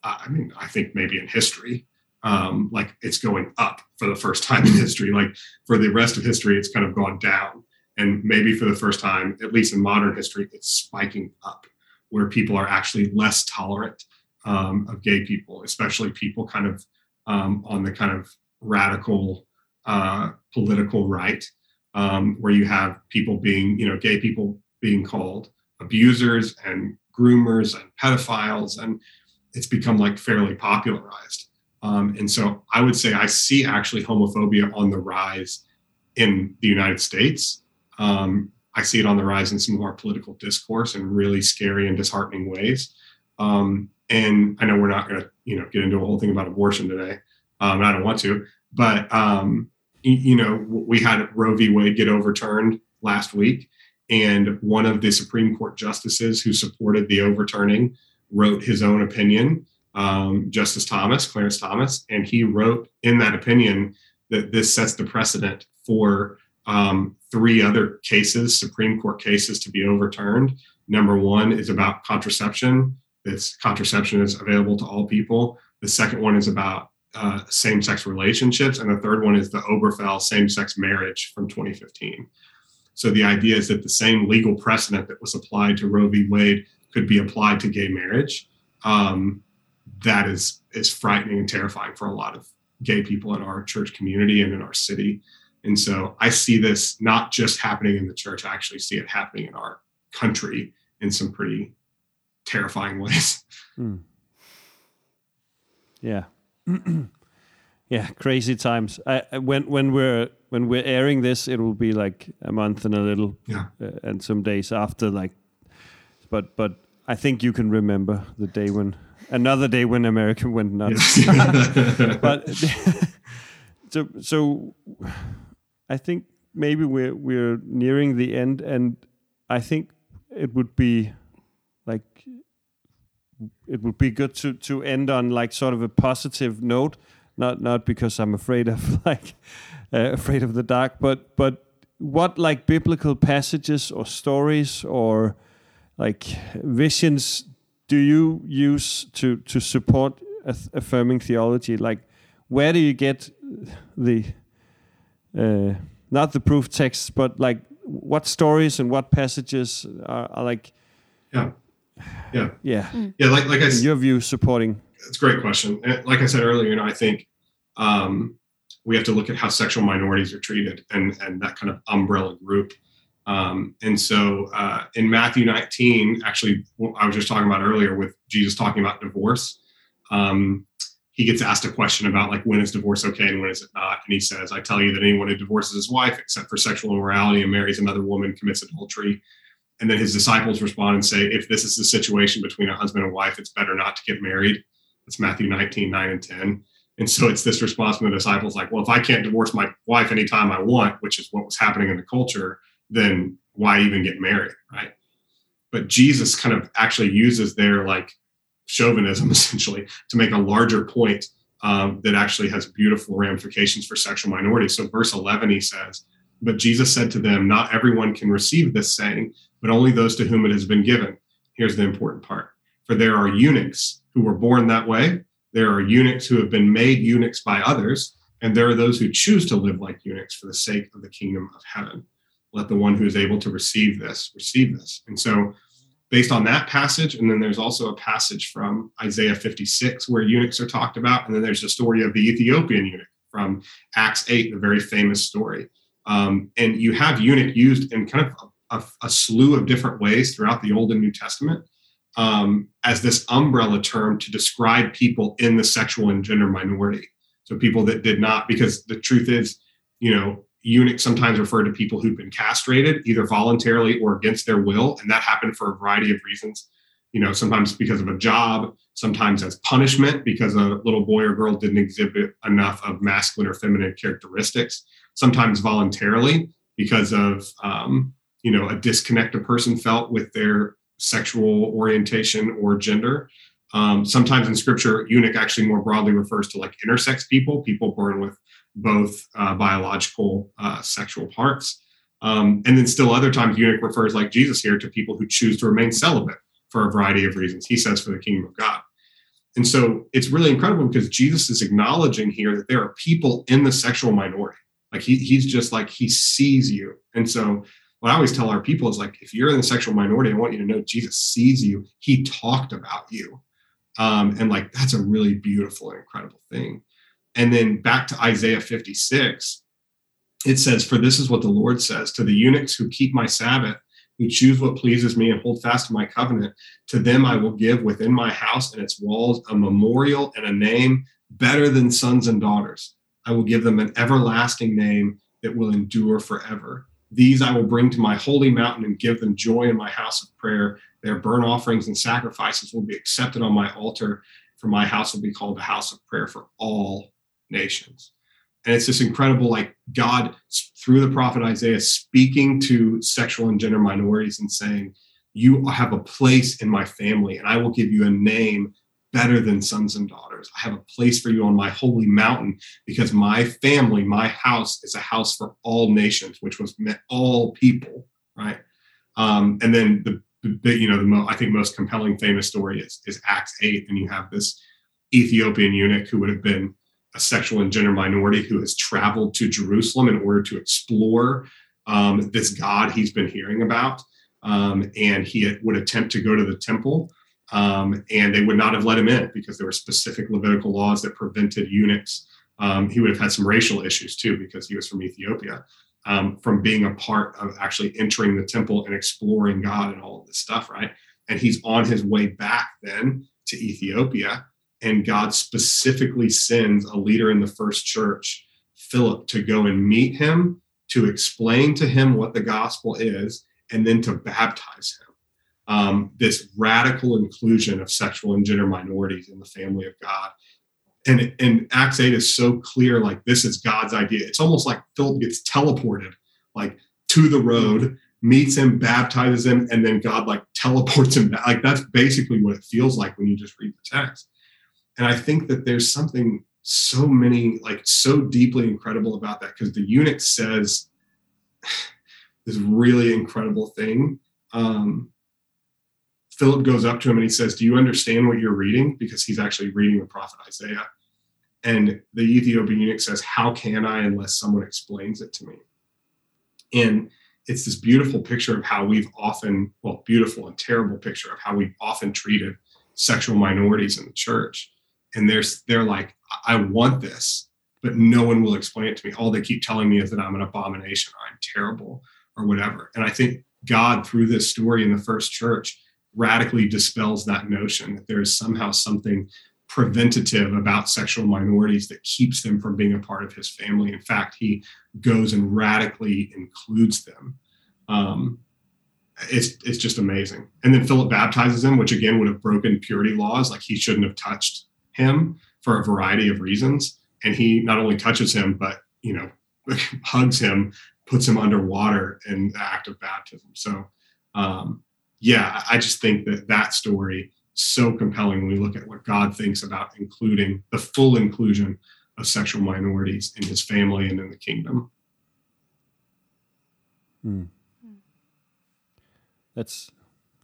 I mean, I think maybe in history um, like it's going up for the first time in history. Like for the rest of history, it's kind of gone down. And maybe for the first time, at least in modern history, it's spiking up where people are actually less tolerant um, of gay people, especially people kind of um, on the kind of radical uh, political right, um, where you have people being, you know, gay people being called abusers and groomers and pedophiles. And it's become like fairly popularized. Um, and so I would say I see actually homophobia on the rise in the United States. Um, I see it on the rise in some of our political discourse in really scary and disheartening ways. Um, and I know we're not going to, you know, get into a whole thing about abortion today. Um, I don't want to, but um, you know, we had Roe v. Wade get overturned last week, and one of the Supreme Court justices who supported the overturning wrote his own opinion um, Justice Thomas, Clarence Thomas, and he wrote in that opinion that this sets the precedent for um, three other cases, Supreme Court cases, to be overturned. Number one is about contraception. This contraception is available to all people. The second one is about uh, same-sex relationships, and the third one is the Obergefell same-sex marriage from 2015. So the idea is that the same legal precedent that was applied to Roe v. Wade could be applied to gay marriage. Um, that is is frightening and terrifying for a lot of gay people in our church community and in our city. And so I see this not just happening in the church, I actually see it happening in our country in some pretty terrifying ways. Mm. Yeah. yeah, crazy times. I, when when we're when we're airing this, it will be like a month and a little, yeah, uh, and some days after like but but I think you can remember the day when another day when America went nuts. but so so I think maybe we're we're nearing the end, and I think it would be like it would be good to to end on like sort of a positive note not not because I'm afraid of like uh, afraid of the dark but but what like biblical passages or stories or like visions do you use to to support affirming theology? Like where do you get the uh, not the proof texts but like what stories and what passages are, are like yeah. Yeah. Yeah. Mm. yeah like like I, your view supporting it's a great question. And like i said earlier you know i think um, we have to look at how sexual minorities are treated and and that kind of umbrella group um, and so uh, in matthew 19 actually i was just talking about earlier with jesus talking about divorce um, he gets asked a question about like when is divorce okay and when is it not and he says i tell you that anyone who divorces his wife except for sexual immorality and marries another woman commits adultery and then his disciples respond and say, if this is the situation between a husband and wife, it's better not to get married. That's Matthew 19, 9 and 10. And so it's this response from the disciples like, well, if I can't divorce my wife anytime I want, which is what was happening in the culture, then why even get married? Right. But Jesus kind of actually uses their like chauvinism essentially to make a larger point um, that actually has beautiful ramifications for sexual minorities. So, verse 11, he says, But Jesus said to them, Not everyone can receive this saying, but only those to whom it has been given. Here's the important part for there are eunuchs who were born that way, there are eunuchs who have been made eunuchs by others, and there are those who choose to live like eunuchs for the sake of the kingdom of heaven. Let the one who is able to receive this receive this. And so, based on that passage, and then there's also a passage from Isaiah 56 where eunuchs are talked about, and then there's the story of the Ethiopian eunuch from Acts 8, the very famous story. Um, and you have eunuch used in kind of a, a, slew of different ways throughout the Old and New Testament um, as this umbrella term to describe people in the sexual and gender minority. So people that did not, because the truth is, you know, eunuchs sometimes refer to people who've been castrated either voluntarily or against their will, and that happened for a variety of reasons. You know, sometimes because of a job, sometimes as punishment because a little boy or girl didn't exhibit enough of masculine or feminine characteristics. Sometimes voluntarily because of um, you know a disconnect a person felt with their sexual orientation or gender um, sometimes in scripture eunuch actually more broadly refers to like intersex people people born with both uh, biological uh, sexual parts um, and then still other times eunuch refers like jesus here to people who choose to remain celibate for a variety of reasons he says for the kingdom of god and so it's really incredible because jesus is acknowledging here that there are people in the sexual minority like he, he's just like he sees you and so what I always tell our people is like, if you're in the sexual minority, I want you to know Jesus sees you. He talked about you. Um, and like, that's a really beautiful and incredible thing. And then back to Isaiah 56, it says, For this is what the Lord says to the eunuchs who keep my Sabbath, who choose what pleases me and hold fast to my covenant. To them I will give within my house and its walls a memorial and a name better than sons and daughters. I will give them an everlasting name that will endure forever. These I will bring to my holy mountain and give them joy in my house of prayer. Their burnt offerings and sacrifices will be accepted on my altar, for my house will be called a house of prayer for all nations. And it's this incredible, like God through the prophet Isaiah speaking to sexual and gender minorities and saying, You have a place in my family, and I will give you a name better than sons and daughters. I have a place for you on my holy mountain because my family, my house is a house for all nations, which was meant all people, right? Um, and then the, the you know, the mo- I think most compelling famous story is, is Acts 8. And you have this Ethiopian eunuch who would have been a sexual and gender minority who has traveled to Jerusalem in order to explore um, this God he's been hearing about. Um, and he would attempt to go to the temple um, and they would not have let him in because there were specific Levitical laws that prevented eunuchs. Um, he would have had some racial issues too because he was from Ethiopia, um, from being a part of actually entering the temple and exploring God and all of this stuff, right? And he's on his way back then to Ethiopia, and God specifically sends a leader in the first church, Philip, to go and meet him, to explain to him what the gospel is, and then to baptize him um, this radical inclusion of sexual and gender minorities in the family of God. And, and Acts 8 is so clear, like this is God's idea. It's almost like Philip gets teleported, like to the road, meets him, baptizes him, and then God like teleports him back. Like that's basically what it feels like when you just read the text. And I think that there's something so many, like so deeply incredible about that because the eunuch says this really incredible thing. Um, Philip goes up to him and he says, Do you understand what you're reading? Because he's actually reading the prophet Isaiah. And the Ethiopian eunuch says, How can I unless someone explains it to me? And it's this beautiful picture of how we've often, well, beautiful and terrible picture of how we've often treated sexual minorities in the church. And they're, they're like, I want this, but no one will explain it to me. All they keep telling me is that I'm an abomination or I'm terrible or whatever. And I think God, through this story in the first church, radically dispels that notion that there is somehow something preventative about sexual minorities that keeps them from being a part of his family. In fact, he goes and radically includes them. Um, it's it's just amazing. And then Philip baptizes him, which again would have broken purity laws. Like he shouldn't have touched him for a variety of reasons. And he not only touches him, but you know, hugs him, puts him underwater in the act of baptism. So um, yeah, I just think that that story so compelling when we look at what God thinks about including the full inclusion of sexual minorities in his family and in the kingdom. Hmm. That's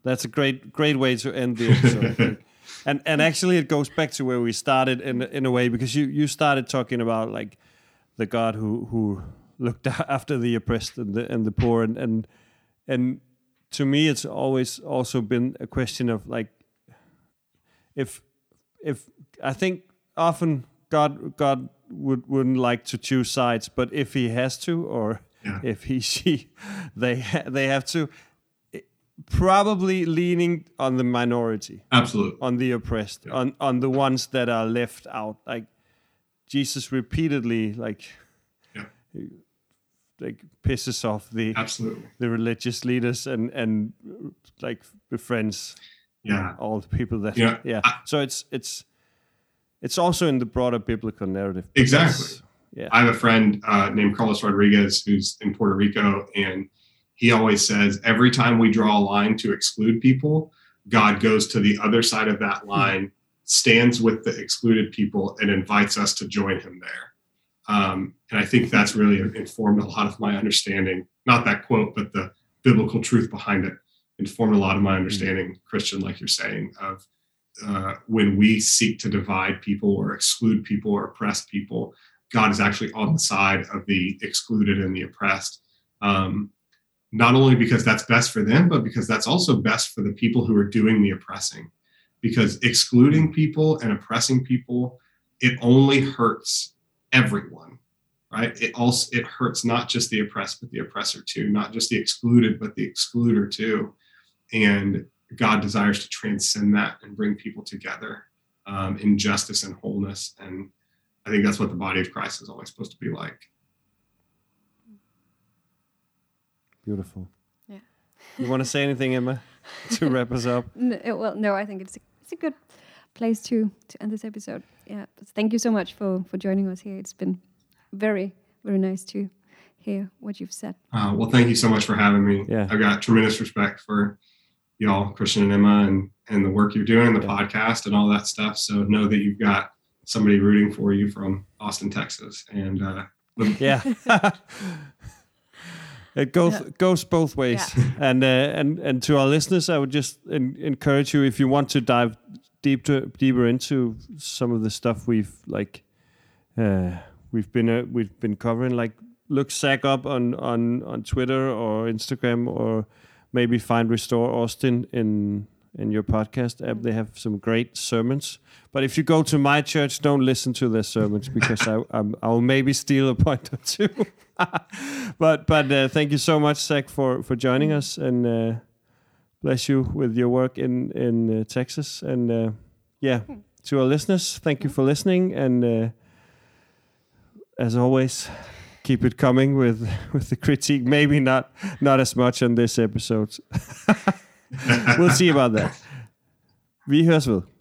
that's a great great way to end the episode. and and mm. actually it goes back to where we started in in a way because you you started talking about like the God who who looked after the oppressed and the and the poor and and and to me it's always also been a question of like if if I think often God God would wouldn't like to choose sides, but if he has to, or yeah. if he she they they have to, probably leaning on the minority, absolutely. On the oppressed, yeah. on on the ones that are left out. Like Jesus repeatedly, like yeah. like pisses off the absolutely. the religious leaders and and like befriends yeah. All the people that yeah, yeah. I, so it's it's it's also in the broader biblical narrative. Exactly. Yeah. I have a friend uh, named carlos rodriguez who's in puerto rico and he always says every time we draw a line to exclude people god goes to the other side of that hmm. line stands with the excluded people and invites us to join him there um, and i think that's really informed a lot of my understanding not that quote but the biblical truth behind it informed a lot of my mm-hmm. understanding, Christian, like you're saying, of uh, when we seek to divide people or exclude people or oppress people, God is actually on the side of the excluded and the oppressed. Um, not only because that's best for them, but because that's also best for the people who are doing the oppressing. Because excluding people and oppressing people, it only hurts everyone, right? It also it hurts not just the oppressed, but the oppressor too, not just the excluded, but the excluder too and God desires to transcend that and bring people together um, in justice and wholeness. And I think that's what the body of Christ is always supposed to be like. Beautiful. Yeah. you want to say anything, Emma, to wrap us up? No, well, no, I think it's a, it's a good place to to end this episode. Yeah. But thank you so much for for joining us here. It's been very very nice to hear what you've said. Uh, well, thank you so much for having me. Yeah. I've got tremendous respect for y'all, Christian and Emma, and and the work you're doing, the yeah. podcast, and all that stuff. So know that you've got somebody rooting for you from Austin, Texas, and uh, yeah. it goes yeah. goes both ways, yeah. and uh, and and to our listeners, I would just encourage you if you want to dive deep to, deeper into some of the stuff we've like uh, we've been uh, we've been covering. Like look Zach up on on on Twitter or Instagram or maybe find Restore Austin in in your podcast app. They have some great sermons. But if you go to my church, don't listen to their sermons because I i will maybe steal a point or two. but but uh, thank you so much, Zach, for for joining us and uh, bless you with your work in in uh, Texas. And uh, yeah, to our listeners, thank you for listening. And uh, as always keep it coming with with the critique. Maybe not not as much on this episode. we'll see about that. Vi høres ved.